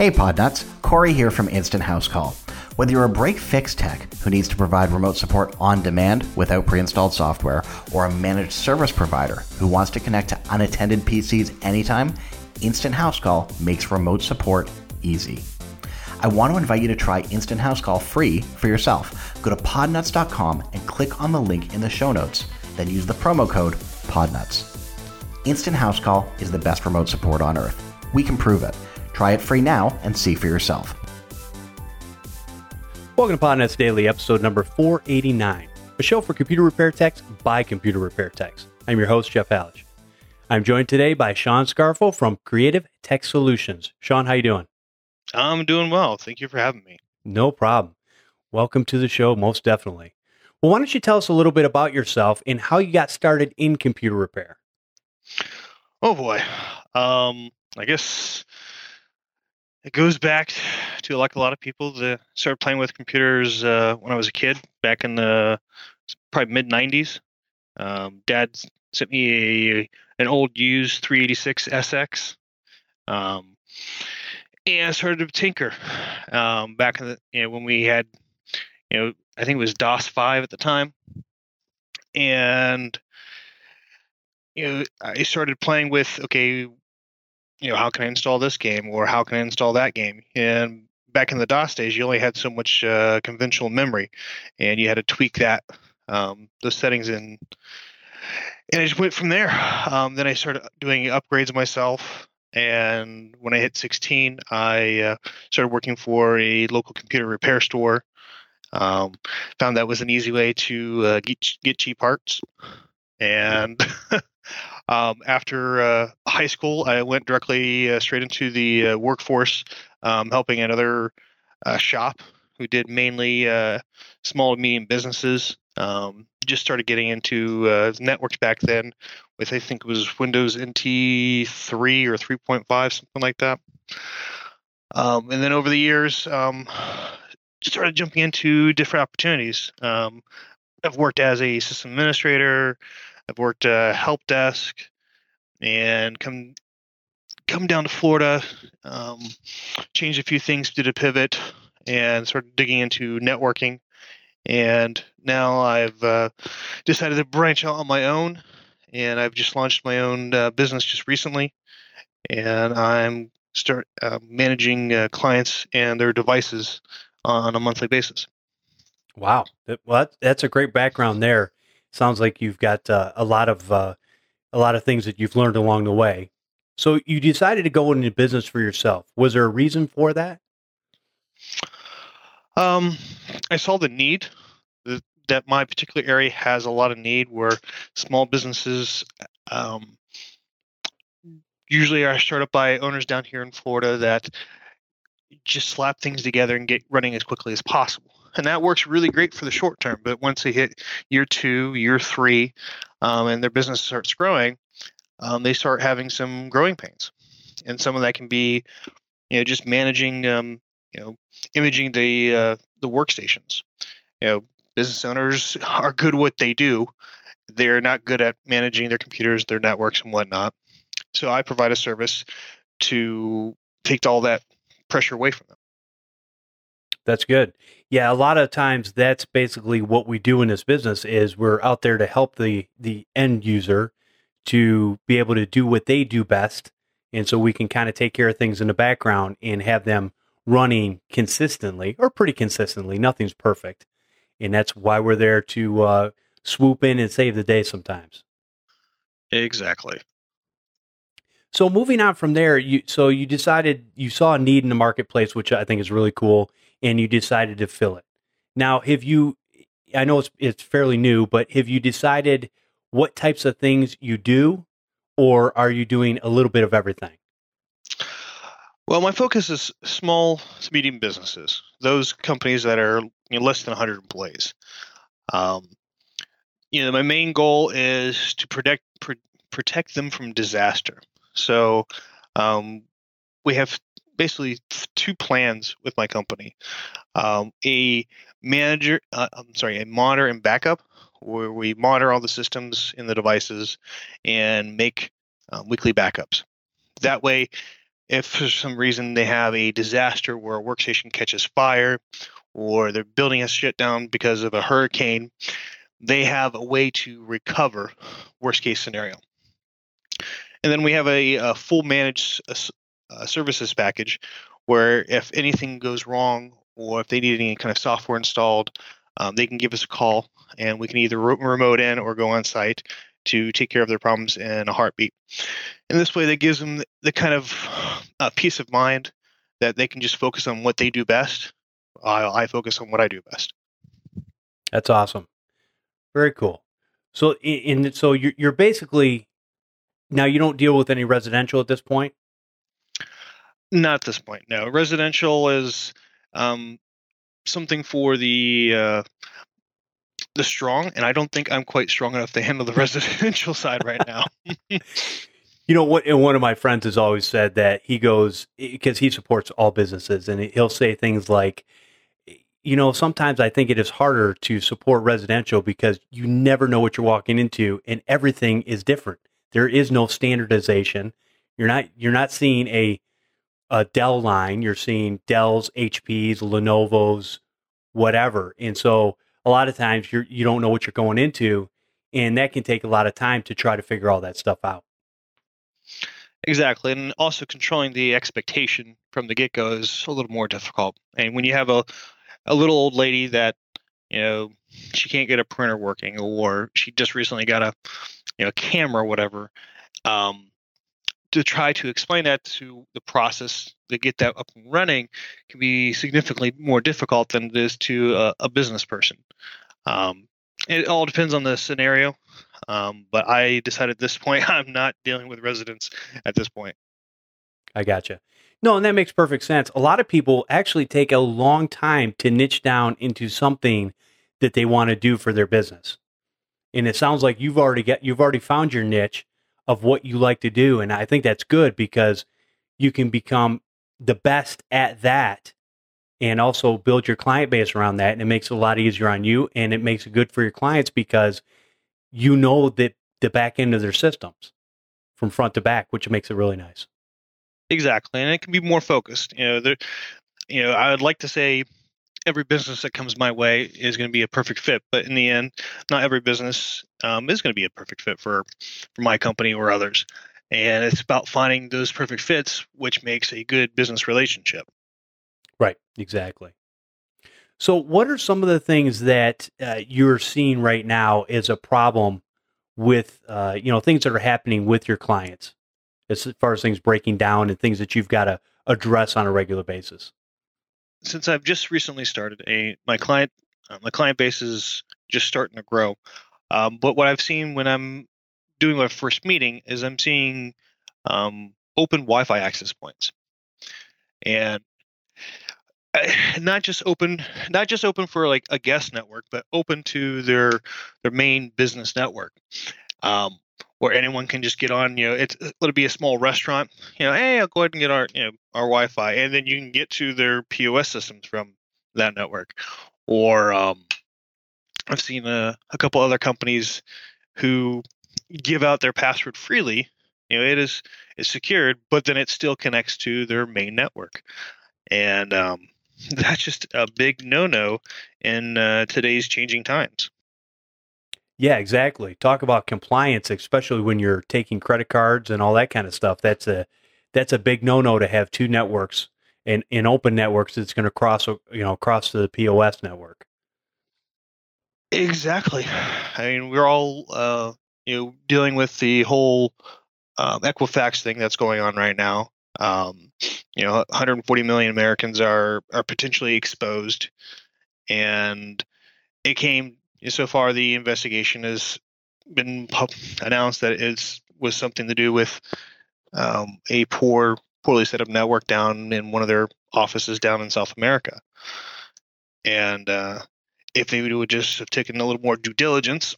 Hey Podnutz, Corey here from Instant House Call. Whether you're a break fix tech who needs to provide remote support on demand without pre installed software, or a managed service provider who wants to connect to unattended PCs anytime, Instant House Call makes remote support easy. I want to invite you to try Instant House Call free for yourself. Go to podnutz.com and click on the link in the show notes. Then use the promo code PODNUTZ. Instant House Call is the best remote support on earth. We can prove it. Try it free now and see for yourself. Welcome to Podnutz Daily, episode number 489, a show for computer repair techs by computer repair techs. I'm your host, Jeff Hallich. I'm joined today by Sean Scarfo from Creative Tech Solutions. Sean, how you doing? I'm doing well. Thank you for having me. No problem. Welcome to the show, most definitely. Well, why don't you tell us a little bit about yourself and how you got started in computer repair? Oh boy. Um, I guess it goes back to like a lot of people that started playing with computers uh, when I was a kid, back in the probably mid '90s. Um, Dad sent me a an old used 386 SX, um, and I started to tinker. Um, back in the you know when we had, you know, I think it was DOS 5 at the time, and you know I started playing with okay you know, how can I install this game or how can I install that game? And back in the DOS days, you only had so much uh, conventional memory, and you had to tweak that um, those settings in. And I just went from there. Um, then I started doing upgrades myself. And when I hit 16, I uh, started working for a local computer repair store. Um, found that was an easy way to uh, get get cheap parts, and Um, after uh, high school, I went directly uh, straight into the uh, workforce, um, helping another uh, shop who did mainly uh, small and medium businesses. Um, just started getting into networks back then with, I think it was Windows NT 3 or 3.5, something like that. Um, and then over the years, um, started jumping into different opportunities. Um, I've worked as a system administrator, I've worked uh, help desk and come come down to Florida, um, changed a few things, did a pivot, and started digging into networking. And now I've uh, decided to branch out on my own, and I've just launched my own uh, business just recently, and I'm start uh, managing uh, clients and their devices on a monthly basis. Wow, well, that's a great background there sounds like you've got uh, a lot of uh, a lot of things that you've learned along the way. So you decided to go into business for yourself. Was there a reason for that? Um, I saw the need that, that my particular area has a lot of need where small businesses um, usually are started by owners down here in Florida that just slap things together and get running as quickly as possible and that works really great for the short term. But once they hit year two, year three, um, and their business starts growing, um, they start having some growing pains, and some of that can be, you know, just managing, um, you know, imaging the uh, the workstations. You know, business owners are good what they do. They're not good at managing their computers, their networks, and whatnot. So I provide a service to take all that pressure away from them. That's good. Yeah, a lot of times that's basically what we do in this business is we're out there to help the the end user to be able to do what they do best and so we can kind of take care of things in the background and have them running consistently or pretty consistently. Nothing's perfect. And that's why we're there to uh, swoop in and save the day sometimes. Exactly. So moving on from there, you so you decided you saw a need in the marketplace, which I think is really cool, and you decided to fill it. Now, have you? I know it's it's fairly new, but have you decided what types of things you do, or are you doing a little bit of everything? Well, my focus is small to medium businesses, those companies that are you know, less than 100 employees. Um, you know, my main goal is to protect pr- protect them from disaster. So, um, we have basically two plans with my company. Um, a manager, uh, I'm sorry, a monitor and backup, where we monitor all the systems in the devices and make um, weekly backups. That way, if for some reason they have a disaster where a workstation catches fire or their building has shut down because of a hurricane, they have a way to recover worst case scenario. And then we have a, a full managed uh, services package where if anything goes wrong or if they need any kind of software installed, um, they can give us a call and we can either remote in or go on site to take care of their problems in a heartbeat. And this way, that gives them the kind of uh, peace of mind that they can just focus on what they do best. I, I focus on what I do best. That's awesome. Very cool. So, in, in so you're, you're basically now you don't deal with any residential at this point. Not at this point. No, residential is um, something for the uh, the strong, and I don't think I'm quite strong enough to handle the residential side right now. you know what? And one of my friends has always said that he goes because he supports all businesses, and he'll say things like, you know, sometimes I think it is harder to support residential because you never know what you're walking into, and everything is different. There is no standardization. You're not you're not seeing a a Dell line. You're seeing Dells, HPs, Lenovo's, whatever, and so a lot of times you're you don't know what you're going into, and that can take a lot of time to try to figure all that stuff out. Exactly, and also controlling the expectation from the get go is a little more difficult. And when you have a a little old lady that you know she can't get a printer working, or she just recently got a you know camera or whatever, um, to try to explain that to the process to get that up and running can be significantly more difficult than it is to a, a business person. Um, it all depends on the scenario, um, but I decided at this point I'm not dealing with residents at this point. I gotcha. No, and that makes perfect sense. A lot of people actually take a long time to niche down into something that they want to do for their business. And it sounds like you've already got you've already found your niche of what you like to do. And I think that's good because you can become the best at that and also build your client base around that. And it makes it a lot easier on you and it makes it good for your clients because you know that the back end of their systems from front to back, which makes it really nice. Exactly. And it can be more focused. You know, there, you know, I would like to say every business that comes my way is going to be a perfect fit. But in the end, not every business um, is going to be a perfect fit for for my company or others. And it's about finding those perfect fits, which makes a good business relationship. Right. Exactly. So, what are some of the things that uh, you're seeing right now as a problem with, uh, you know, things that are happening with your clients, as far as things breaking down and things that you've got to address on a regular basis? since I've just recently started a my client uh, my client base is just starting to grow. Um, but what I've seen when I'm doing my first meeting is I'm seeing um, open Wi-Fi access points, and uh, not just open not just open for like a guest network, but open to their their main business network. Um, where anyone can just get on. You know, it's let it be a small restaurant. You know, hey, I'll go ahead and get our you know our Wi-Fi, and then you can get to their POS systems from that network. Or um, I've seen a, a couple other companies who give out their password freely. You know, it is is secured, but then it still connects to their main network, and um, that's just a big no-no in uh, today's changing times. Yeah, exactly. Talk about compliance, especially when you're taking credit cards and all that kind of stuff. That's a that's a big no no to have two networks and in open networks. It's going to cross you know cross the POS network. Exactly. I mean, we're all uh, you know dealing with the whole um, Equifax thing that's going on right now. Um, you know, 140 million Americans are are potentially exposed, and it came so far the investigation has been announced that it was something to do with um, a poor, poorly set up network down in one of their offices down in South America. And uh, if they would just have taken a little more due diligence,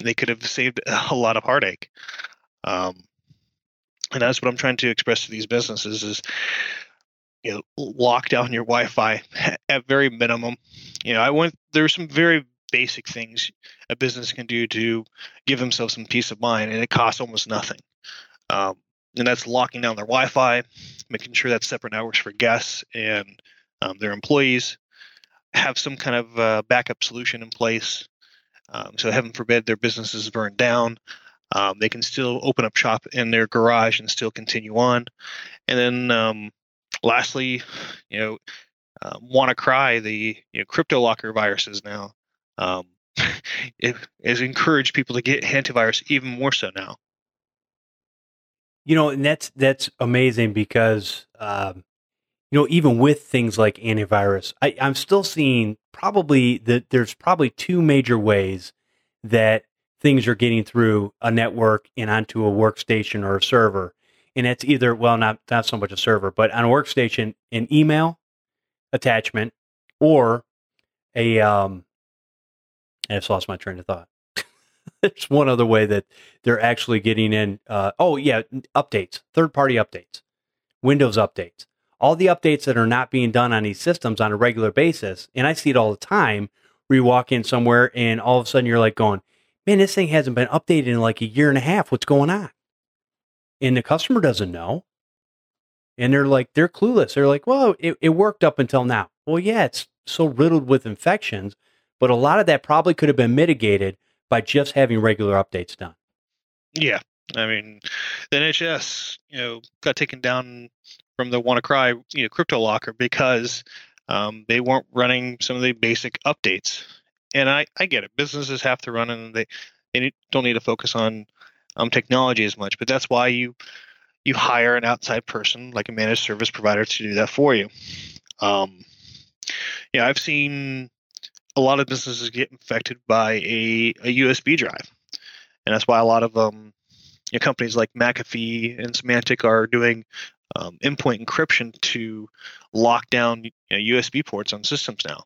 they could have saved a lot of heartache. Um, and that's what I'm trying to express to these businesses is you know lock down your Wi-Fi at very minimum. You know, I went there's some very basic things a business can do to give themselves some peace of mind, and it costs almost nothing. Um, and that's locking down their Wi-Fi, making sure that separate networks for guests and um, their employees have some kind of uh, backup solution in place. Um, so heaven forbid their business is burned down, um, they can still open up shop in their garage and still continue on. And then um, lastly, you know, uh, WannaCry, the you know, crypto locker viruses now. Um, it has encouraged people to get antivirus even more so now. You know, and that's that's amazing because um, you know even with things like antivirus, I, I'm still seeing probably that there's probably two major ways that things are getting through a network and onto a workstation or a server. And it's either well, not not so much a server, but on a workstation, an email attachment or a um, I just lost my train of thought. There's one other way that they're actually getting in. Uh, oh, yeah, updates, third party updates, Windows updates, all the updates that are not being done on these systems on a regular basis. And I see it all the time where you walk in somewhere and all of a sudden you're like going, man, this thing hasn't been updated in like a year and a half. What's going on? And the customer doesn't know. And they're like, they're clueless. They're like, well, it, it worked up until now. Well, yeah, it's so riddled with infections but a lot of that probably could have been mitigated by just having regular updates done. Yeah. I mean, the NHS, you know, got taken down from the WannaCry, you know, crypto locker because um, they weren't running some of the basic updates. And I, I get it. Businesses have to run and they, they don't need to focus on um, technology as much. But that's why you you hire an outside person like a managed service provider to do that for you. Um, yeah, I've seen a lot of businesses get infected by a, a USB drive, and that's why a lot of um, you know, companies like McAfee and Symantec are doing um, endpoint encryption to lock down you know, USB ports on systems now.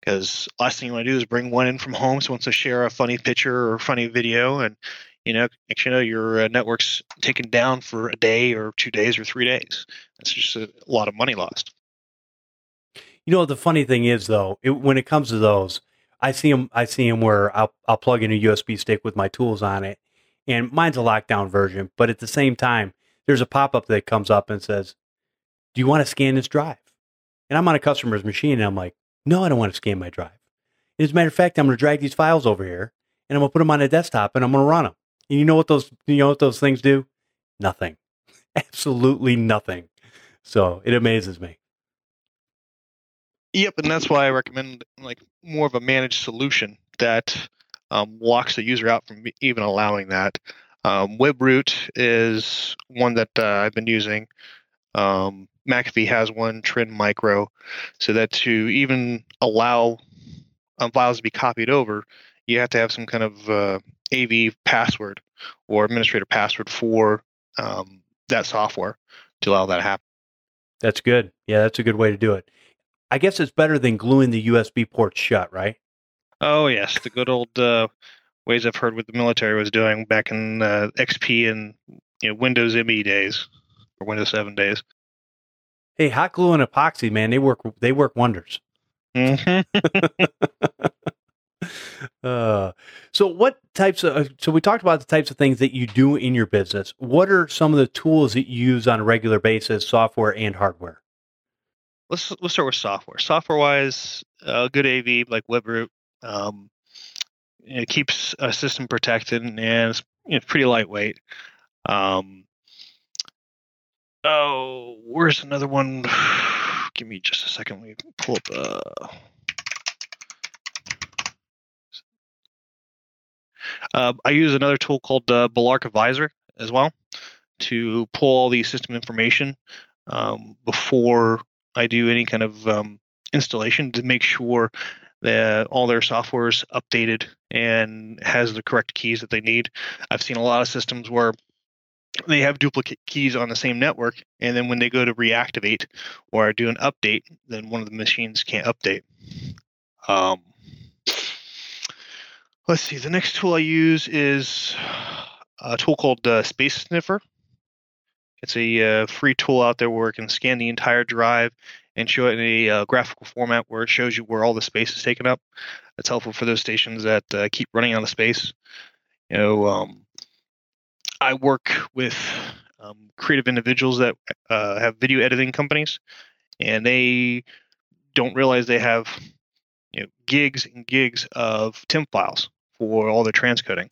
Because last thing you want to do is bring one in from home, so wants to share a funny picture or funny video, and you know, you know, your uh, network's taken down for a day or two days or three days. That's just a, a lot of money lost. You know, the funny thing is though, it, when it comes to those, I see them. I see them where I'll I'll plug in a USB stick with my tools on it, and mine's a lockdown version. But at the same time, there's a pop up that comes up and says, "Do you want to scan this drive?" And I'm on a customer's machine, and I'm like, "No, I don't want to scan my drive." And As a matter of fact, I'm going to drag these files over here, and I'm going to put them on a desktop, and I'm going to run them. And you know what those you know what those things do? Nothing, absolutely nothing. So it amazes me. Yep, and that's why I recommend like more of a managed solution that um, locks the user out from even allowing that. Um, WebRoot is one that uh, I've been using. Um, McAfee has one, Trend Micro, so that to even allow um, files to be copied over, you have to have some kind of uh, AV password or administrator password for um, that software to allow that to happen. That's good. Yeah, that's a good way to do it. I guess it's better than gluing the USB port shut, right? Oh yes, the good old uh, ways I've heard what the military was doing back in uh, XP and you know, Windows ME days or Windows 7 days. Hey, hot glue and epoxy, man, they work they work wonders. Mm-hmm. uh, so what types of so we talked about the types of things that you do in your business. What are some of the tools that you use on a regular basis, software and hardware? let's let's start with software. Software wise, uh, good AV like WebRoot um, it keeps a system protected and it's, it's pretty lightweight. Um, oh, where's another one? Give me just a second. Let me pull up. Uh, uh, I use another tool called uh, Belarc Advisor as well to pull all the system information um, before I do any kind of um, installation to make sure that all their software is updated and has the correct keys that they need. I've seen a lot of systems where they have duplicate keys on the same network, and then when they go to reactivate or do an update, then one of the machines can't update. Um, let's see. The next tool I use is a tool called uh, Space Sniffer. It's a uh, free tool out there where it can scan the entire drive and show it in a uh, graphical format where it shows you where all the space is taken up. That's helpful for those stations that uh, keep running out of space. You know, um, I work with um, creative individuals that uh, have video editing companies, and they don't realize they have you know, gigs and gigs of temp files for all their transcoding.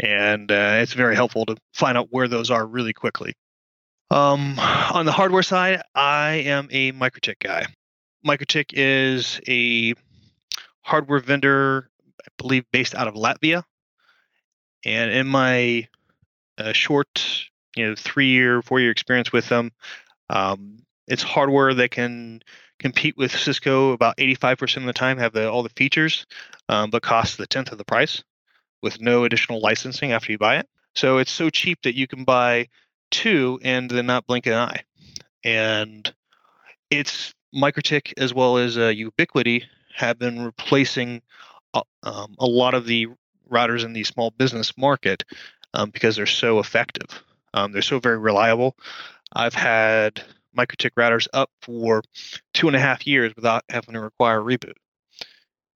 And uh, it's very helpful to find out where those are really quickly. Um, on the hardware side, I am a MikroTik guy. MikroTik is a hardware vendor, I believe, based out of Latvia. And in my uh, short, you know, three-year, four-year experience with them, um, it's hardware that can compete with Cisco about 85% of the time, have the, all the features, um, but costs the tenth of the price with no additional licensing after you buy it. So it's so cheap that you can buy two and then not blink an eye. And it's MikroTik as well as uh, Ubiquiti have been replacing uh, um, a lot of the routers in the small business market um, because they're so effective. Um, they're so very reliable. I've had MikroTik routers up for two and a half years without having to require a reboot.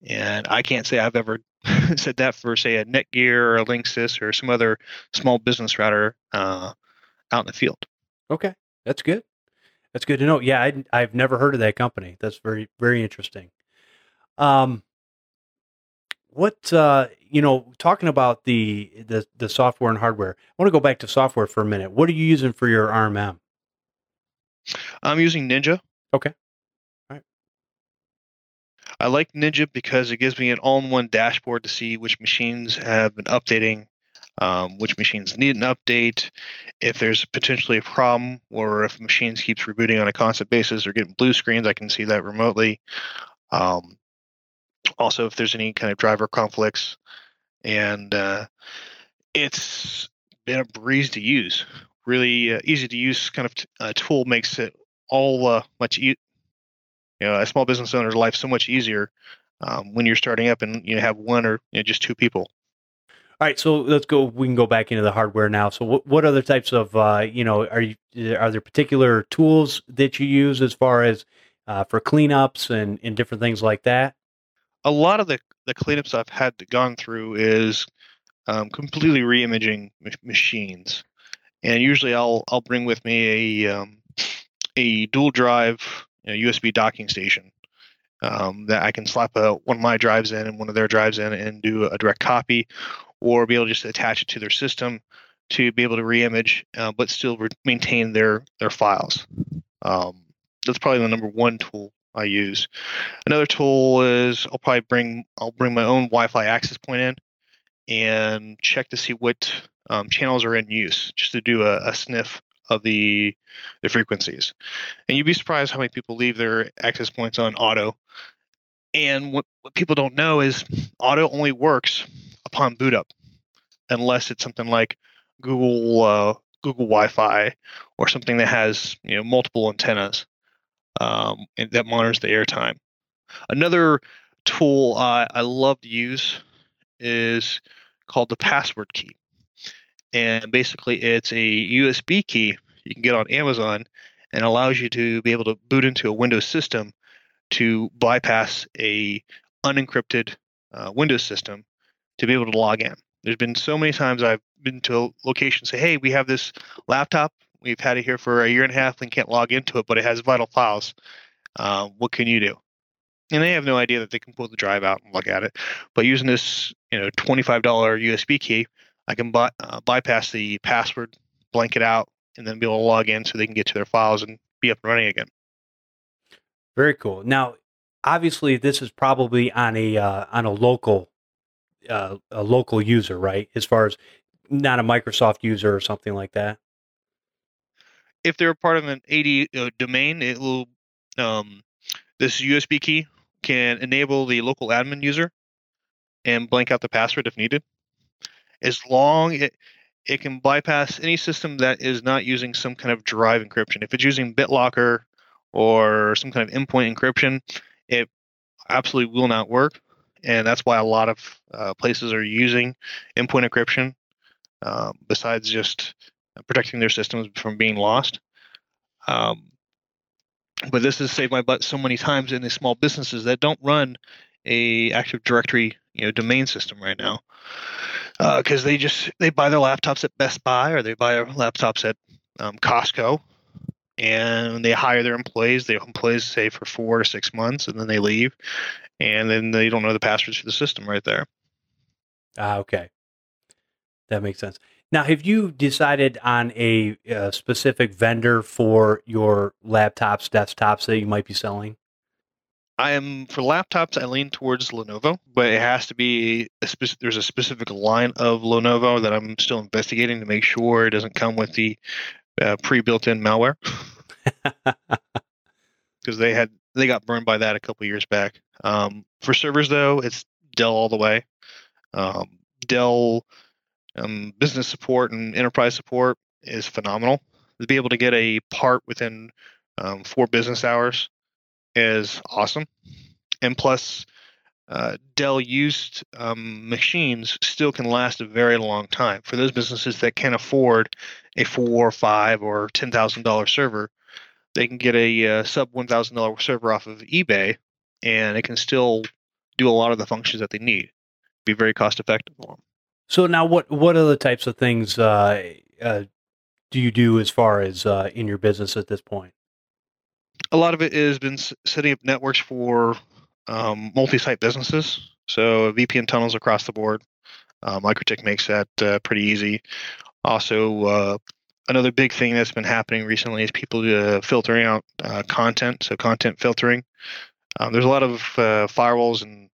And I can't say I've ever said that for, say, a Netgear or a Linksys or some other small business router uh, out in the field. Okay, that's good. That's good to know. Yeah, I, I've never heard of that company. That's very very interesting. Um, what uh, you know, talking about the the the software and hardware. I want to go back to software for a minute. What are you using for your RMM? I'm using Ninja. Okay. All right. I like Ninja because it gives me an all-in-one dashboard to see which machines have been updating, um, which machines need an update, if there's potentially a problem, or if machines keeps rebooting on a constant basis or getting blue screens, I can see that remotely. Um, also, if there's any kind of driver conflicts, and uh, it's been a breeze to use really uh, easy to use kind of t- uh, tool makes it all uh, much e- you know a small business owner's life so much easier um, when you're starting up and you have one or you know, just two people. All right, so let's go. We can go back into the hardware now. So, what what other types of uh, you know are you are there particular tools that you use as far as uh, for cleanups and and different things like that? A lot of the the cleanups I've had gone through is um, completely reimaging m- machines and usually I'll I'll bring with me a um, a dual drive know, USB docking station um, that I can slap a, one of my drives in and one of their drives in and do a direct copy, or be able to just attach it to their system to be able to reimage, uh, but still re- maintain their their files. Um, that's probably the number one tool I use. Another tool is I'll probably bring I'll bring my own Wi-Fi access point in and check to see what um, channels are in use, just to do a, a sniff of the the frequencies. And you'd be surprised how many people leave their access points on auto. And what, what people don't know is auto only works upon boot up, unless it's something like Google uh, Google Wi-Fi or something that has you know multiple antennas um, and that monitors the airtime. Another tool uh, I love to use is called the password key and basically it's a USB key you can get on Amazon and allows you to be able to boot into a Windows system to bypass a unencrypted uh, Windows system to be able to log in. There's been so many times I've been to a location say, "Hey, we have this laptop. We've had it here for a year and a half and can't log into it, but it has vital files. Uh, what can you do?" And they have no idea that they can pull the drive out and look at it. But using this, you know, $25 USB key, I can by, uh, bypass the password, blank it out, and then be able to log in so they can get to their files and be up and running again. Very cool. Now, obviously, this is probably on a uh, on a local uh, a local user, right? As far as not a Microsoft user or something like that. If they're part of an AD uh, domain, it will um, this USB key can enable the local admin user and blank out the password if needed as long it it can bypass any system that is not using some kind of drive encryption. If it's using BitLocker or some kind of endpoint encryption, it absolutely will not work. And that's why a lot of uh, places are using endpoint encryption uh, besides just protecting their systems from being lost. Um, but this has saved my butt so many times in the small businesses that don't run a Active Directory you know domain system right now. because uh, they just they buy their laptops at Best Buy or they buy their laptops at um, Costco, and they hire their employees. The employees say for four to six months, and then they leave, and then they don't know the passwords to the system right there. Ah, okay, that makes sense. Now, have you decided on a, a specific vendor for your laptops, desktops that you might be selling? I am for laptops. I lean towards Lenovo, but it has to be a spec- there's a specific line of Lenovo that I'm still investigating to make sure it doesn't come with the uh, pre-built-in malware because they had they got burned by that a couple years back. Um, for servers though, it's Dell all the way. Um, Dell um, business support and enterprise support is phenomenal. To be able to get a part within um, four business hours is awesome. And plus, uh, Dell used um, machines still can last a very long time. For those businesses that can't afford a four, five, or ten thousand dollar server, they can get a uh, sub one thousand dollar server off of eBay, and it can still do a lot of the functions that they need. Be very cost effective for them. So now, what what other types of things uh, uh, do you do as far as uh, in your business at this point? A lot of it has been setting up networks for um, multi-site businesses. So VPN tunnels across the board. Uh, MikroTik makes that uh, pretty easy. Also, uh, another big thing that's been happening recently is people filtering out content. So content filtering. Um, there's a lot of firewalls and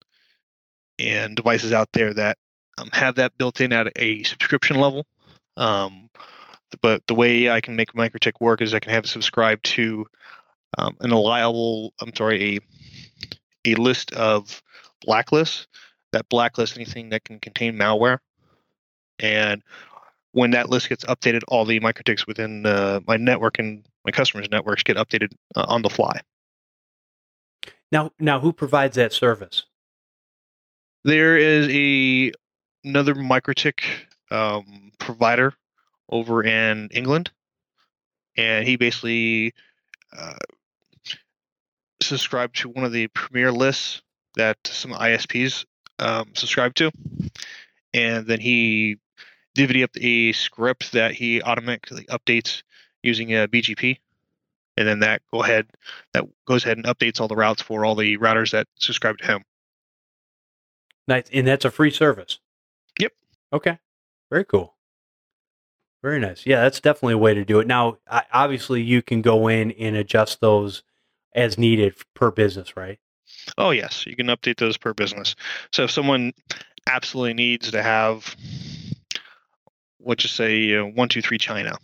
and devices out there that um, have that built in at a subscription level. Um, but the way I can make MikroTik work is I can have it subscribe to um, an allowable, I'm sorry, a a list of blacklists that blacklist anything that can contain malware. And when that list gets updated, all the MikroTiks within uh, my network and my customers' networks get updated uh, on the fly. Now, now, who provides that service? There is a another MikroTik um, provider over in England, and he basically uh, subscribed to one of the premier lists that some ISPs um, subscribe to, and then he divvied up a script that he automatically updates using uh, a BGP, and then that go ahead that goes ahead and updates all the routes for all the routers that subscribe to him. Nice, and that's a free service. Yep. Okay. Very cool. Very nice. Yeah, that's definitely a way to do it. Now, obviously, you can go in and adjust those as needed per business, right? Oh, yes. You can update those per business. So if someone absolutely needs to have, let's just say, uh, 123 China,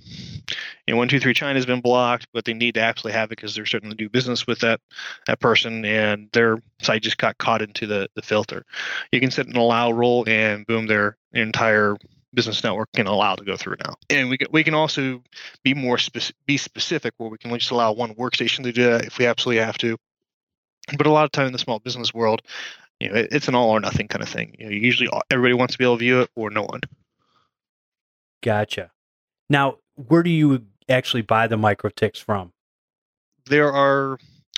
and 123 China has been blocked, but they need to actually have it because they're starting to do business with that that person, and their site just got caught into the, the filter. You can set an allow rule, and boom, their entire business network can allow to go through now. And we can, we can also be more spec- be specific where we can just allow one workstation to do that if we absolutely have to. But a lot of time in the small business world, you know, it, it's an all or nothing kind of thing. You know, usually everybody wants to be able to view it or no one. Gotcha. Now, where do you actually buy the MikroTiks from? There are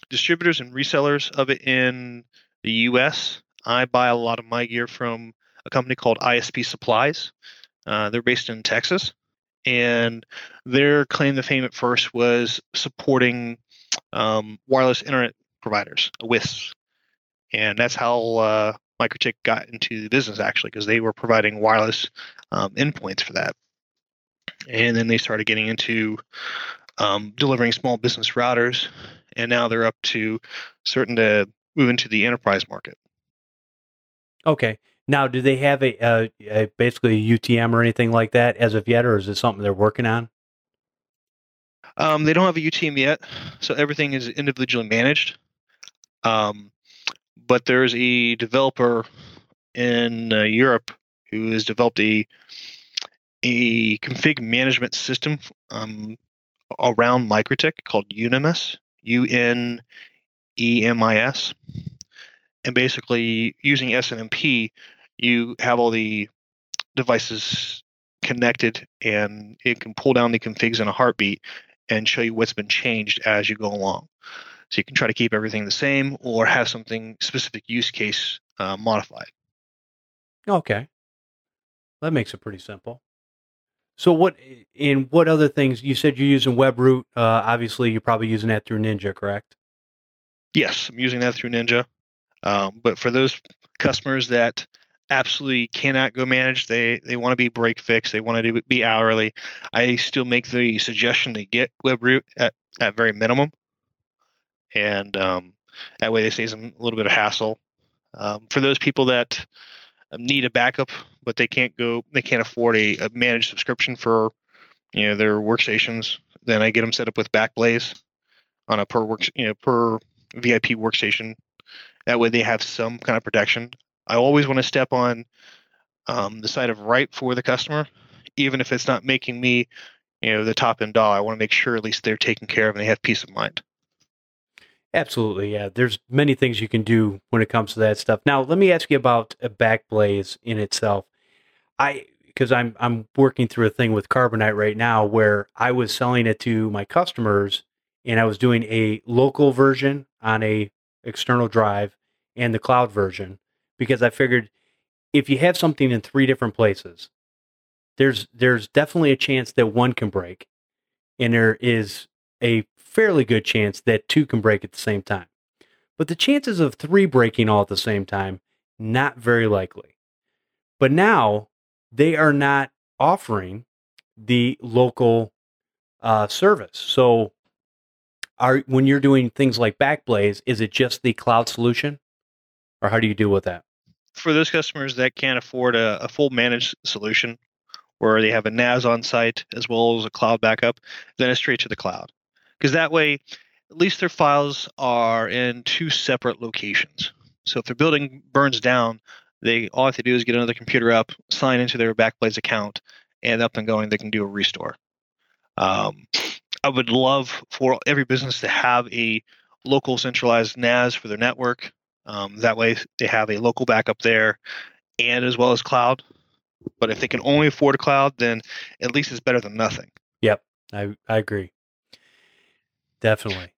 distributors and resellers of it in the U.S. I buy a lot of my gear from a company called ISP Supplies. Uh, they're based in Texas, and their claim to fame at first was supporting um, wireless internet providers, WISPs, and that's how uh, got into the business actually, because they were providing wireless um, endpoints for that, and then they started getting into um, delivering small business routers, and now they're up to certain to move into the enterprise market. Okay, now, do they have a, a, a, basically a UTM or anything like that as of yet, or is it something they're working on? Um, they don't have a UTM yet, so everything is individually managed. Um, but there's a developer in uh, Europe who has developed a a config management system um, around MikroTik called Unemis, U N E M I S and basically using SNMP, you have all the devices connected and it can pull down the configs in a heartbeat and show you what's been changed as you go along. So you can try to keep everything the same or have something specific use case uh, modified. Okay. That makes it pretty simple. So what in what other things you said you're using WebRoot? Uh, obviously, you're probably using that through Ninja, correct? Yes, I'm using that through Ninja. Um, but for those customers that absolutely cannot go manage, they they want to be break fix, they want to be hourly. I still make the suggestion to get WebRoot at at very minimum, and um, that way they save them a little bit of hassle. Um, for those people that need a backup, but they can't go, they can't afford a, a managed subscription for you know their workstations, then I get them set up with Backblaze on a per work, you know, per VIP workstation. That way they have some kind of protection. I always want to step on um, the side of right for the customer, even if it's not making me, you know, the top end dollar. I want to make sure at least they're taken care of and they have peace of mind. Absolutely, yeah. There's many things you can do when it comes to that stuff. Now, let me ask you about a Backblaze in itself. I because I'm I'm working through a thing with Carbonite right now where I was selling it to my customers and I was doing a local version on a external drive and the cloud version because I figured if you have something in three different places, there's there's definitely a chance that one can break, and there is a fairly good chance that two can break at the same time. But the chances of three breaking all at the same time, not very likely. But now they are not offering the local uh, service. So are when you're doing things like Backblaze, is it just the cloud solution, or how do you deal with that? For those customers that can't afford a, a full managed solution, where they have a NAS on site as well as a cloud backup, then it's straight to the cloud. Because that way, at least their files are in two separate locations. So if their building burns down, they all have to do is get another computer up, sign into their Backblaze account, and up and going, they can do a restore. Um, I would love for every business to have a local centralized NAS for their network. Um, that way, they have a local backup there, and as well as cloud. But if they can only afford a cloud, then at least it's better than nothing. Yep, I I agree. Definitely.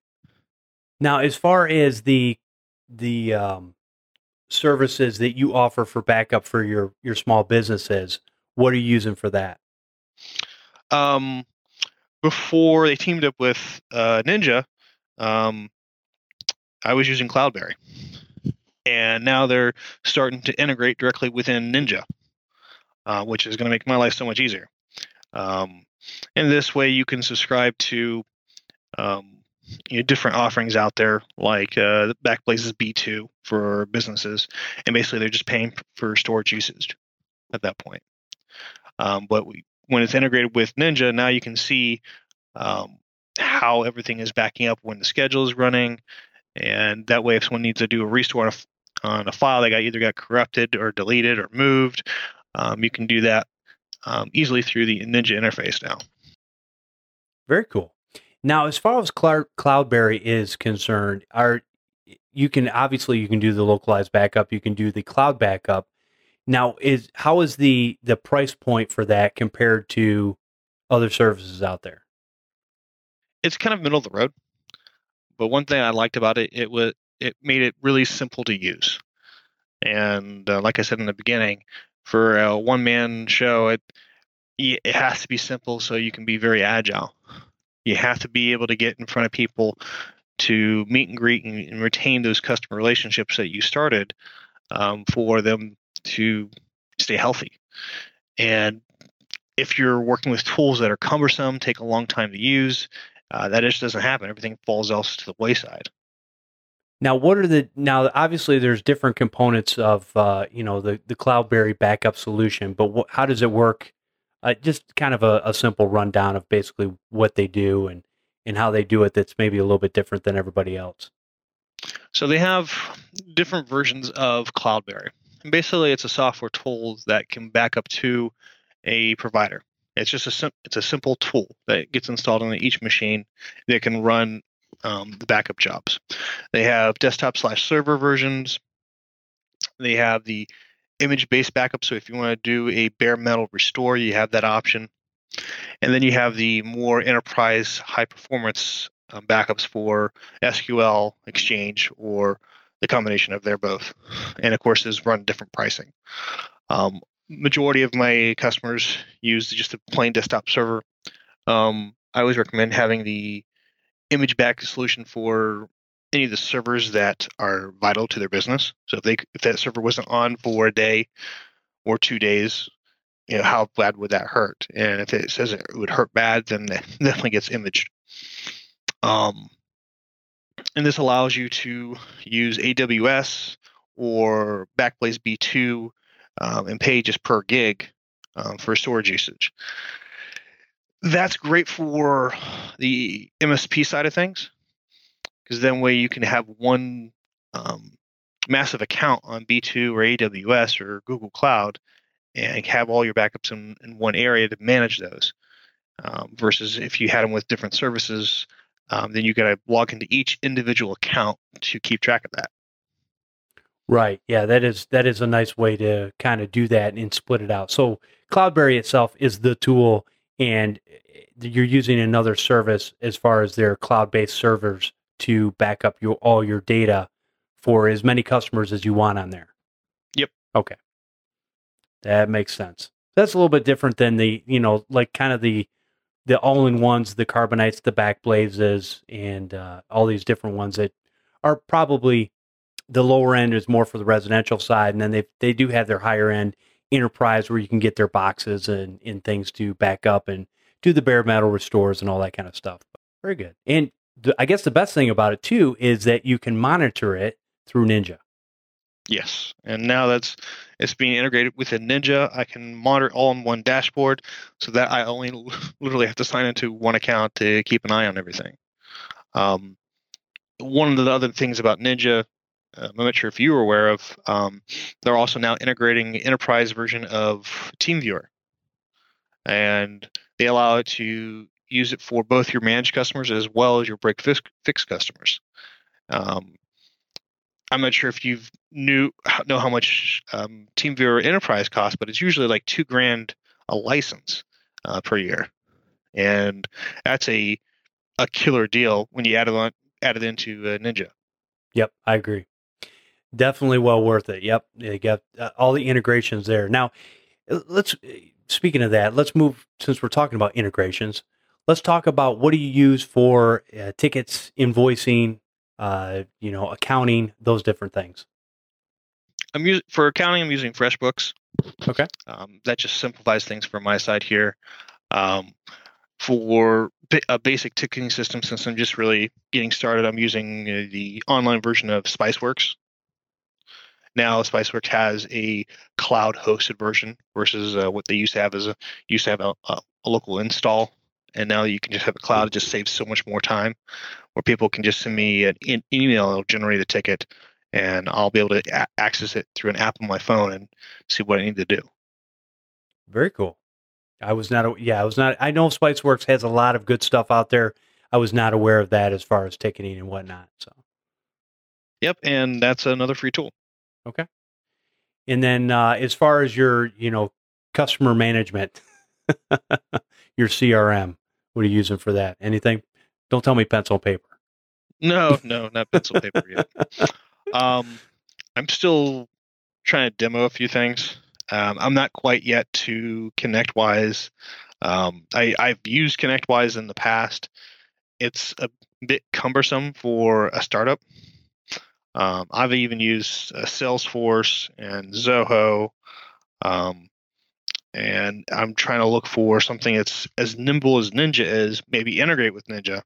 Now, as far as the the um, services that you offer for backup for your your small businesses, what are you using for that? Um, before they teamed up with uh, Ninja, um, I was using Cloudberry, and now they're starting to integrate directly within Ninja, uh, which is going to make my life so much easier. Um, and this way, you can subscribe to um, you know, different offerings out there, like uh, Backblaze's B2 for businesses, and basically they're just paying for storage usage at that point. Um, but we when it's integrated with Ninja, now you can see um, how everything is backing up when the schedule is running, and that way, if someone needs to do a restore on a, on a file that got either got corrupted or deleted or moved, um, you can do that um, easily through the Ninja interface now. Very cool. Now, as far as Cloudberry is concerned, are you can obviously you can do the localized backup, you can do the cloud backup. Now, is how is the the price point for that compared to other services out there? It's kind of middle of the road, but one thing I liked about it, it was it made it really simple to use. And uh, like I said in the beginning, for a one man show, it it has to be simple so you can be very agile. You have to be able to get in front of people to meet and greet and, and retain those customer relationships that you started um, for them to stay healthy. And if you're working with tools that are cumbersome, take a long time to use, uh, that just doesn't happen. Everything falls else to the wayside. Now, what are the now? Obviously, there's different components of uh, you know the the CloudBerry backup solution, but what, how does it work? Uh, just kind of a, a simple rundown of basically what they do and and how they do it. That's maybe a little bit different than everybody else. So they have different versions of CloudBerry basically it's a software tool that can back up to a provider. It's just a sim- it's a simple tool that gets installed on each machine that can run um, the backup jobs. They have desktop slash server versions. They have the image based backup. So if you want to do a bare metal restore, you have that option. And then you have the more enterprise high performance um, backups for SQL, Exchange, or the combination of their both. And of course, is run different pricing. Um, majority of my customers use just a plain desktop server. Um, I always recommend having the image back solution for any of the servers that are vital to their business. So if they if that server wasn't on for a day or two days, you know how bad would that hurt? And if it says it would hurt bad, then it definitely gets imaged. Um, and this allows you to use AWS or Backblaze B2 um, and pay just per gig um, for storage usage. That's great for the MSP side of things because then way you can have one um, massive account on B2 or AWS or Google Cloud and have all your backups in, in one area to manage those. Um, versus if you had them with different services, um, then you got to log into each individual account to keep track of that. Right. Yeah, that is that is a nice way to kind of do that and split it out. So Cloudberry itself is the tool, and eh, you're using another service as far as their cloud-based servers to back up your all your data for as many customers as you want on there. Yep. Okay. That makes sense. That's a little bit different than the, you know, like kind of the the all-in-ones, the carbonites, the backblazes, and uh, all these different ones that are probably the lower end is more for the residential side, and then they they do have their higher end enterprise where you can get their boxes and, and things to back up and do the bare metal restores and all that kind of stuff. Very good. And the, I guess the best thing about it too is that you can monitor it through Ninja. Yes, and now that's it's being integrated within Ninja. I can monitor all in one dashboard, so that I only literally have to sign into one account to keep an eye on everything. Um, one of the other things about Ninja, uh, I'm not sure if you were aware of, um, they're also now integrating enterprise version of TeamViewer, and they allow it to use it for both your managed customers as well as your break fix, fix customers. Um, I'm not sure if you knew know how much um, TeamViewer Enterprise costs, but it's usually like two grand a license uh, per year, and that's a a killer deal when you add it on, add it into uh, Ninja. Yep, I agree. Definitely well worth it. Yep, you got uh, all the integrations there. Now, let's speaking of that, let's move since we're talking about integrations. Let's talk about what do you use for uh, tickets, invoicing, uh, you know, accounting, those different things. I'm using for accounting. I'm using FreshBooks. Okay. Um, that just simplifies things for my side here. Um, for a basic ticketing system, since I'm just really getting started, I'm using uh, the online version of SpiceWorks. Now, SpiceWorks has a cloud-hosted version versus uh, what they used to have as a used to have a, a, a local install and now you can just have a cloud. It just saves so much more time, where people can just send me an e- email, it'll generate a ticket, and I'll be able to a- access it through an app on my phone and see what I need to do. Very cool. I was not, A, yeah, I was not. I know SpiceWorks has a lot of good stuff out there. I was not aware of that as far as ticketing and whatnot. So, yep, and that's another free tool. Okay. And then uh, as far as your, you know, customer management, your CRM, what are you using for that? Anything? Don't tell me pencil paper. No, no, not pencil paper yet. Um, I'm still trying to demo a few things. Um, I'm not quite yet to ConnectWise. Um, I, I've used ConnectWise in the past. It's a bit cumbersome for a startup. Um, I've even used uh, Salesforce and Zoho. Um, and I'm trying to look for something that's as nimble as Ninja is, maybe integrate with Ninja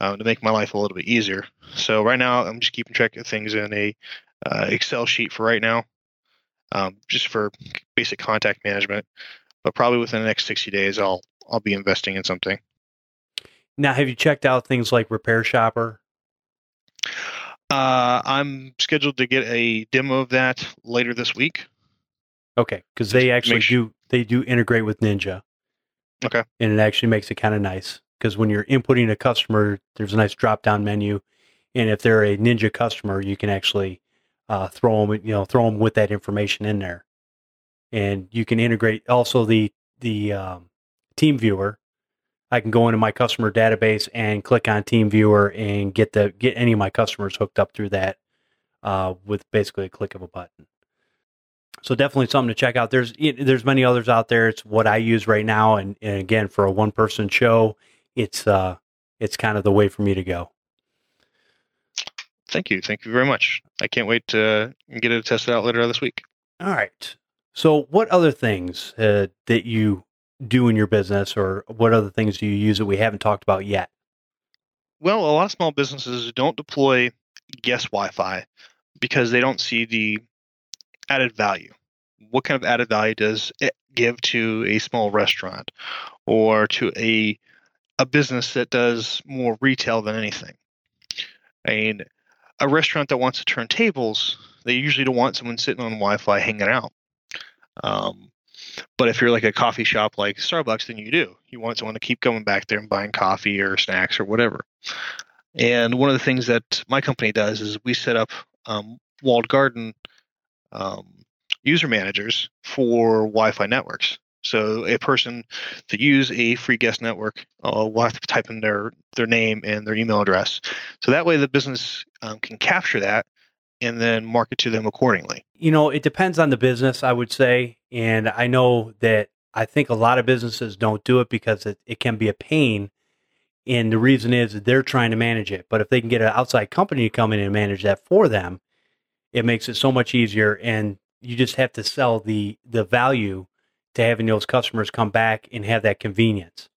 uh, to make my life a little bit easier. So right now, I'm just keeping track of things in a uh, Excel sheet for right now, um, just for basic contact management. But probably within the next 60 days, I'll I'll be investing in something. Now, have you checked out things like RepairShopr? Uh, I'm scheduled to get a demo of that later this week. Okay, because they actually sure. do they do integrate with Ninja. Okay, and it actually makes it kind of nice because when you're inputting a customer, there's a nice drop down menu, and if they're a Ninja customer, you can actually uh, throw them you know throw them with that information in there, and you can integrate also the the um, Team Viewer. I can go into my customer database and click on Team Viewer and get the get any of my customers hooked up through that uh, with basically a click of a button. So definitely something to check out. There's there's many others out there. It's what I use right now, and, and again for a one person show, it's uh it's kind of the way for me to go. Thank you, thank you very much. I can't wait to get it tested out later this week. All right. So, what other things uh, that you do in your business, or what other things do you use that we haven't talked about yet? Well, a lot of small businesses don't deploy guest Wi-Fi because they don't see the added value. What kind of added value does it give to a small restaurant or to a a business that does more retail than anything? Mean, a restaurant that wants to turn tables, they usually don't want someone sitting on Wi-Fi hanging out. Um, but if you're like a coffee shop like Starbucks, then you do. You want someone to keep going back there and buying coffee or snacks or whatever. And one of the things that my company does is we set up um, walled garden um, user managers for Wi-Fi networks. So a person to use a free guest network uh, will have to type in their their name and their email address. So that way the business um, can capture that and then market to them accordingly. You know, it depends on the business, I would say. And I know that I think a lot of businesses don't do it because it, it can be a pain. And the reason is they're trying to manage it. But if they can get an outside company to come in and manage that for them, it makes it so much easier. And you just have to sell the the value to having those customers come back and have that convenience.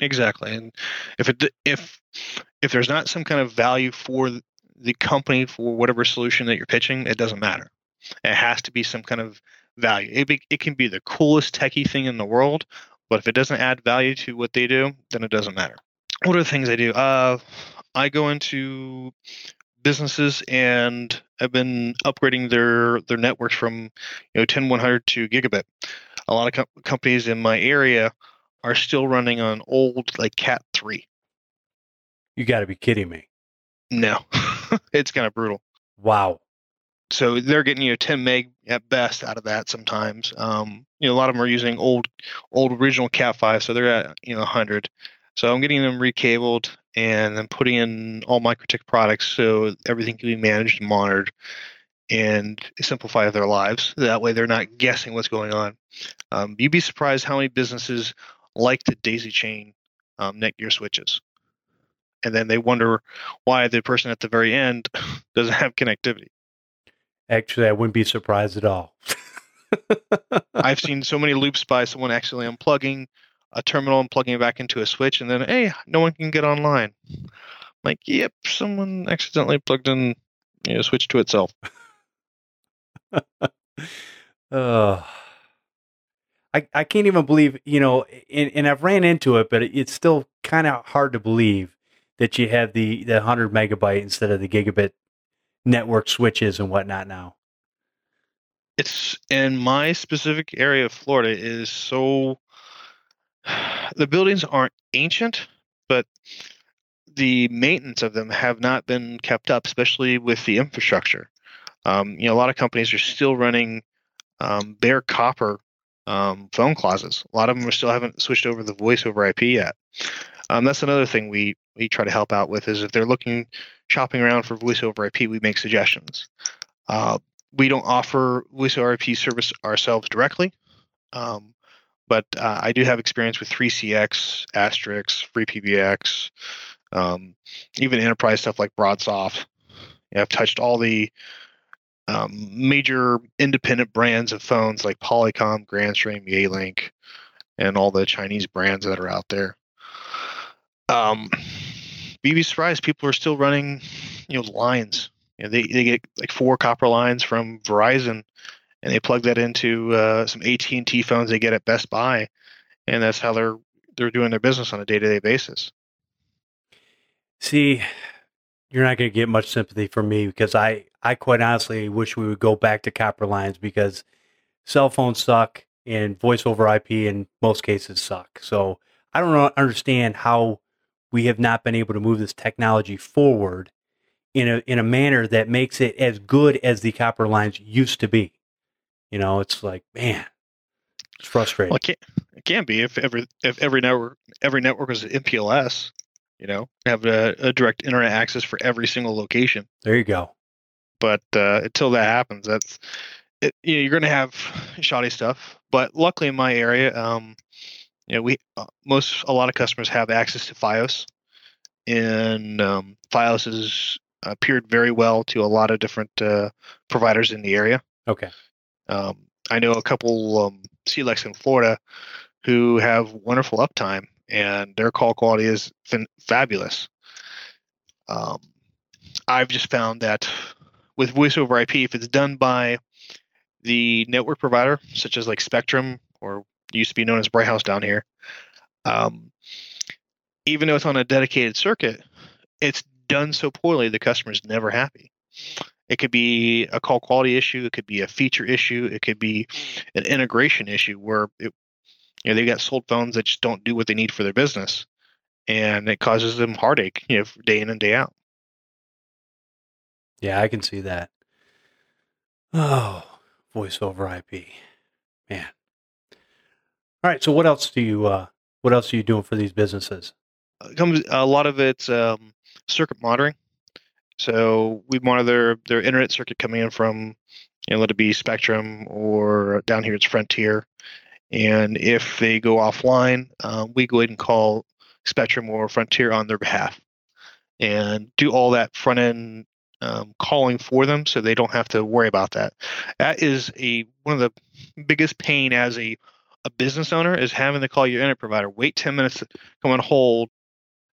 Exactly. And if it if if there's not some kind of value for the company for whatever solution that you're pitching, it doesn't matter. It has to be some kind of value. It, be, it can be the coolest techie thing in the world, but if it doesn't add value to what they do, then it doesn't matter. What are the things I do? Uh, I go into businesses and I've been upgrading their their networks from you know 10100 to gigabit. A lot of com- companies in my area are still running on old like Cat three. You got to be kidding me! No, it's kind of brutal. Wow. So they're getting you know 10 meg at best out of that sometimes. Um, you know, a lot of them are using old, old original Cat five, so they're at you know 100. So I'm getting them recabled and then putting in all MikroTik products so everything can be managed and monitored and simplify their lives. That way they're not guessing what's going on. Um, you'd be surprised how many businesses like to daisy chain um, Netgear switches and then they wonder why the person at the very end doesn't have connectivity. Actually, I wouldn't be surprised at all. I've seen so many loops by someone actually unplugging a terminal and plugging it back into a switch, and then hey, no one can get online. I'm like, yep, someone accidentally plugged in you know, switch to itself. uh, I, I can't even believe, you know, and, and I've ran into it, but it's still kind of hard to believe that you have the the 100 megabyte instead of the gigabit network switches and whatnot now it's in my specific area of florida is so the buildings aren't ancient but the maintenance of them have not been kept up especially with the infrastructure. Um, you know a lot of companies are still running um, bare copper um, phone closets. A lot of them are still haven't switched over the voice over ip yet. Um, that's another thing we we try to help out with is if they're looking shopping around for voice over IP, we make suggestions. Uh, we don't offer voice over IP service ourselves directly, um, but uh, I do have experience with 3CX, Asterisk, FreePBX, um, even enterprise stuff like BroadSoft. I've touched all the um, major independent brands of phones like Polycom, Grandstream, Yealink, and all the Chinese brands that are out there um, you'd be surprised people are still running, you know, lines. You know, they they get like four copper lines from Verizon, and they plug that into uh, some AT and T phones they get at Best Buy, and that's how they're they're doing their business on a day to day basis. See, you're not going to get much sympathy from me because I I quite honestly wish we would go back to copper lines because cell phones suck and voice over IP in most cases suck. So I don't understand how we have not been able to move this technology forward in a in a manner that makes it as good as the copper lines used to be. You know, it's like, man, it's frustrating. Well, it can it can be if every if every network every network was MPLS, you know, have a, a direct internet access for every single location. There you go. But uh, until that happens, that's it, you know, you're going to have shoddy stuff. But luckily, in my area, um, you know, we uh, most a lot of customers have access to FiOS, and um, FiOS has appeared very well to a lot of different uh, providers in the area. Okay. Um, I know a couple um, CLECs in Florida who have wonderful uptime, and their call quality is fin- fabulous. Um, I've just found that with voice over IP, if it's done by the network provider, such as like Spectrum or used to be known as Bright House down here, um, even though it's on a dedicated circuit, it's done so poorly the customer's never happy. It could be a call quality issue, it could be a feature issue, it could be an integration issue where it, you know they've got sold phones that just don't do what they need for their business, and it causes them heartache, you know, day in and day out. Yeah, I can see that. Oh, voice over IP, man. All right, so what else do you uh, what else are you doing for these businesses? Uh, comes a lot of it's um, circuit monitoring. So we monitor their internet circuit coming in from, you know, let it be Spectrum or down here it's Frontier. And if they go offline, um, we go ahead and call Spectrum or Frontier on their behalf and do all that front end um, calling for them so they don't have to worry about that. That is a one of the biggest pain as a a business owner is having to call your internet provider, wait 10 minutes, come on hold,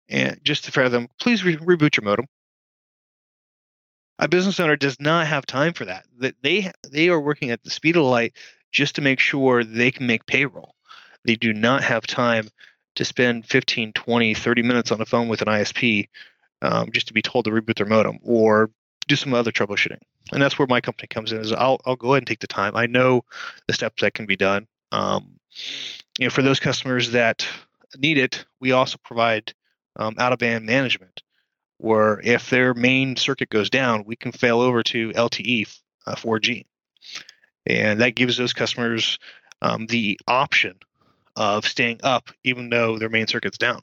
and just to them, please re- reboot your modem. A business owner does not have time for that. That they they are working at the speed of light just to make sure they can make payroll. They do not have time to spend 15, 20, 30 minutes on the phone with an ISP um, just to be told to reboot their modem or do some other troubleshooting. And that's where my company comes in. Is I'll I'll go ahead and take the time. I know the steps that can be done. Um, you know, for those customers that need it, we also provide um, out of band management, where if their main circuit goes down, we can fail over to LTE uh, 4G, and that gives those customers um, the option of staying up even though their main circuit's down.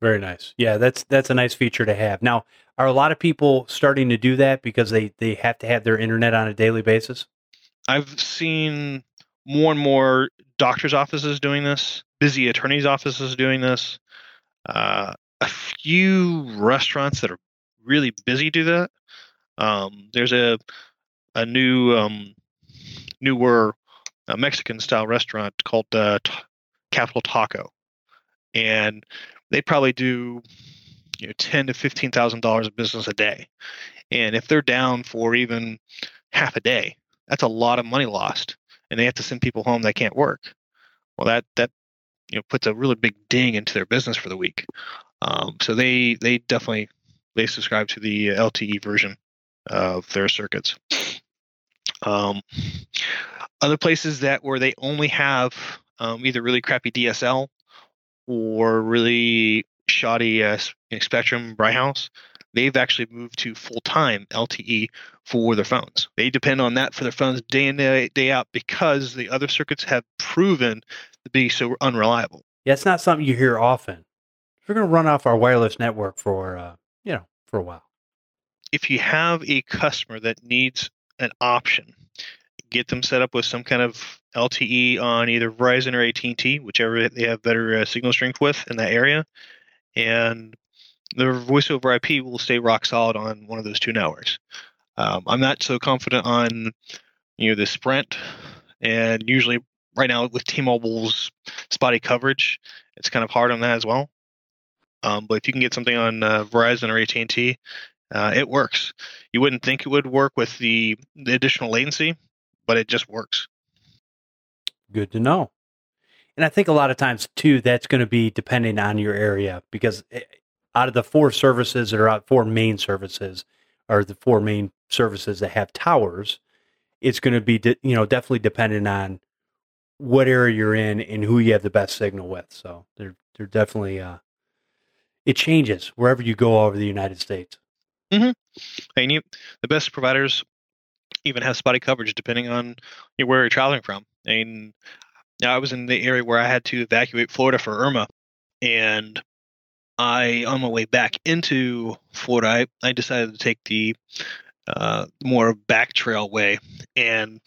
Very nice. Yeah, that's that's a nice feature to have. Now, are a lot of people starting to do that because they they have to have their internet on a daily basis? I've seen more and more doctors' offices doing this, busy attorneys' offices doing this. Uh, a few restaurants that are really busy do that. Um, there's a a new um, newer uh, Mexican style restaurant called uh, T- Capital Taco, and they probably do you know ten to fifteen thousand dollars of business a day. And if they're down for even half a day, that's a lot of money lost and they have to send people home that can't work. Well, that that you know puts a really big ding into their business for the week. Um, so they they definitely they subscribe to the LTE version of their circuits. Um, other places that where they only have um, either really crappy DSL or really shoddy uh, Spectrum Bright House, they've actually moved to full time LTE for their phones. They depend on that for their phones day in day, day out because the other circuits have proven to be so unreliable. Yeah, it's not something you hear often. We're going to run off our wireless network for uh, you know for a while. If you have a customer that needs an option, get them set up with some kind of LTE on either Verizon or AT&T, whichever they have better uh, signal strength with in that area, and the voice over IP will stay rock solid on one of those two networks. Um, I'm not so confident on you know the Sprint, and usually right now with T-Mobile's spotty coverage, it's kind of hard on that as well. Um, but if you can get something on uh, Verizon or AT&T, uh, it works. You wouldn't think it would work with the, the additional latency, but it just works. Good to know. And I think a lot of times too, that's going to be depending on your area because eh, out of the four services that are out, four main services, or the four main services that have towers, it's going to be, de- you know, definitely dependent on what area you're in and who you have the best signal with. So they're they're definitely uh, it changes wherever you go over the United States. Mm-hmm. And you, the best providers even have spotty coverage depending on where you're traveling from. And I was in the area where I had to evacuate Florida for Irma, and I, on my way back into Florida, I, I decided to take the uh, more back trail way, and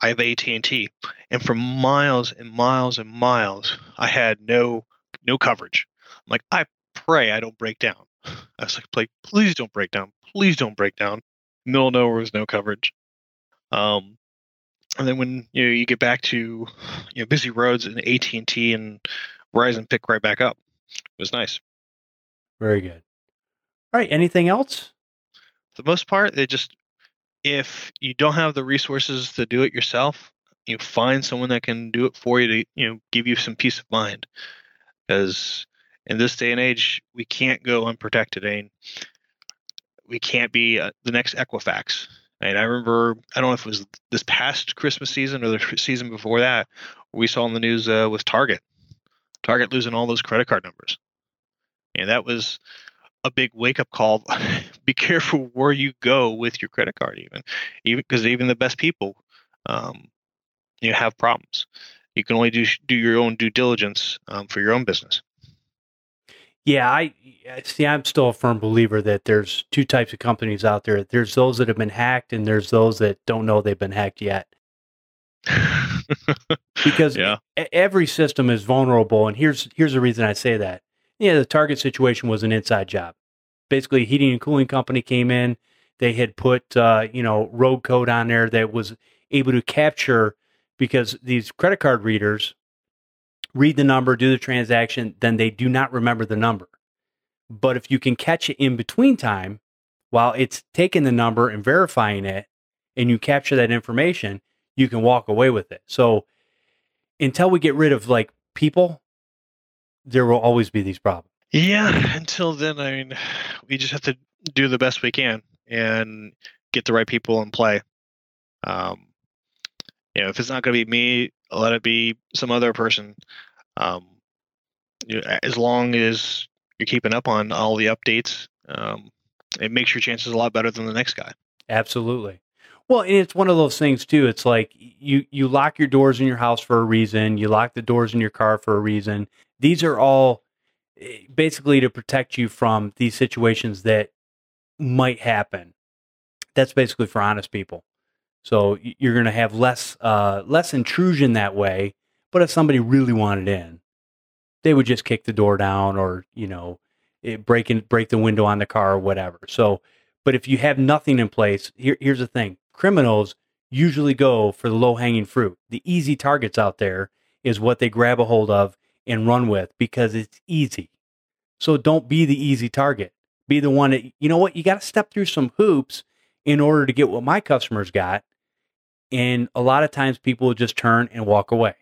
I have AT and T, and for miles and miles and miles, I had no no coverage. I'm like, I pray I don't break down. I was like, please don't break down. Please don't break down. Middle nowhere was no coverage. Um, and then when you know you get back to you know busy roads and AT and T and Verizon pick right back up. It was nice. Very good. All right. Anything else? For the most part, they just if you don't have the resources to do it yourself, you find someone that can do it for you to you know give you some peace of mind. Because in this day and age, we can't go unprotected. I mean, we can't be uh, the next Equifax. And I remember, I don't know if it was this past Christmas season or the season before that, we saw in the news uh, with Target. Target losing all those credit card numbers. And that was a big wake up call. Be careful where you go with your credit card, even, even because even the best people, um, you have problems. You can only do do your own due diligence um, for your own business. Yeah, I see. I'm still a firm believer that there's two types of companies out there. There's those that have been hacked, and there's those that don't know they've been hacked yet. because yeah. every system is vulnerable, and here's here's the reason I say that. Yeah, the target situation was an inside job. Basically, a heating and cooling company came in. They had put uh, you know rogue code on there that was able to capture because these credit card readers read the number, do the transaction, then they do not remember the number. But if you can catch it in between time while it's taking the number and verifying it, and you capture that information, you can walk away with it. So until we get rid of like people, there will always be these problems. Yeah. Until then, I mean, we just have to do the best we can and get the right people in play. Um, you know, if it's not going to be me, let it be some other person. Um, you know, as long as you're keeping up on all the updates, um, it makes your chances a lot better than the next guy. Absolutely. Well, and it's one of those things too. It's like you you lock your doors in your house for a reason. You lock the doors in your car for a reason. These are all eh, basically to protect you from these situations that might happen. That's basically for honest people. So you're going to have less uh, less intrusion that way. But if somebody really wanted in, they would just kick the door down or you know it, break in, break the window on the car or whatever. So, but if you have nothing in place, here, here's the thing: criminals usually go for the low hanging fruit. The easy targets out there is what they grab a hold of and run with because it's easy. So don't be the easy target. Be the one that you know what you got to step through some hoops in order to get what my customers got and a lot of times people will just turn and walk away.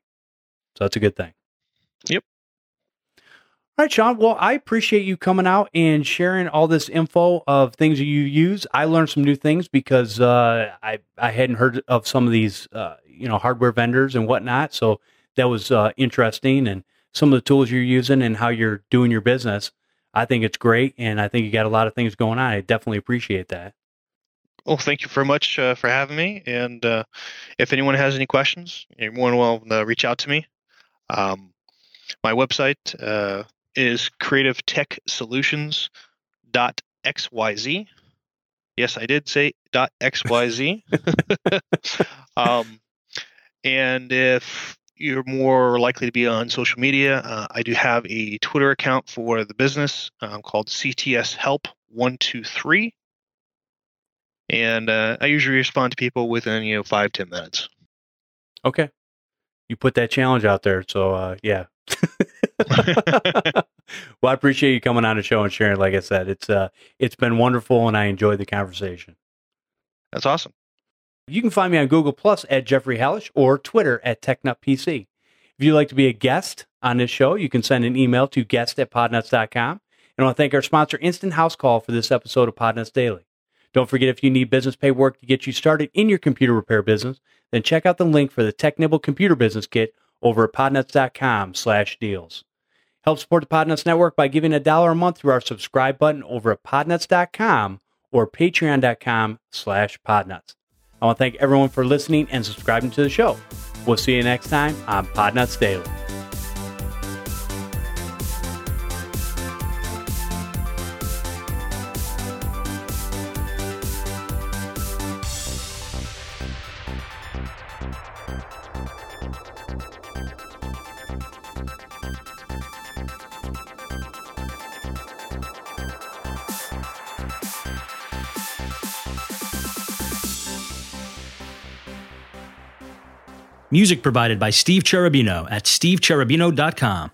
So that's a good thing. Yep. All right, Sean. Well, I appreciate you coming out and sharing all this info of things that you use. I learned some new things because uh, I I hadn't heard of some of these uh, you know hardware vendors and whatnot. So that was uh, interesting, and some of the tools you're using and how you're doing your business. I think it's great, and I think you got a lot of things going on. I definitely appreciate that. Well, thank you very much uh, for having me. And uh, if anyone has any questions, anyone will uh, reach out to me. Um, my website uh, is creativetechsolutions.xyz. Yes, I did say .xyz. um, and if you're more likely to be on social media, uh, I do have a Twitter account for the business um, called CTS Help One Two Three and uh, I usually respond to people within you know five ten minutes. Okay, you put that challenge out there, so uh, yeah. well, I appreciate you coming on the show and sharing. Like I said, it's uh, it's been wonderful, and I enjoyed the conversation. That's awesome. You can find me on Google Plus at Jeffrey Hellish or Twitter at TechNutPC. If you'd like to be a guest on this show, you can send an email to guest at podnutz.com. And I want to thank our sponsor, Instant House Call, for this episode of Podnutz Daily. Don't forget if you need business pay work to get you started in your computer repair business, then check out the link for the TechNibble Computer Business Kit over at podnutz.com slash deals. Help support the Podnutz Network by giving a dollar a month through our subscribe button over at podnutz.com or patreon.com slash podnutz. I want to thank everyone for listening and subscribing to the show. We'll see you next time on Podnutz Daily. Music provided by Steve Cherubino at stevecherubino.com.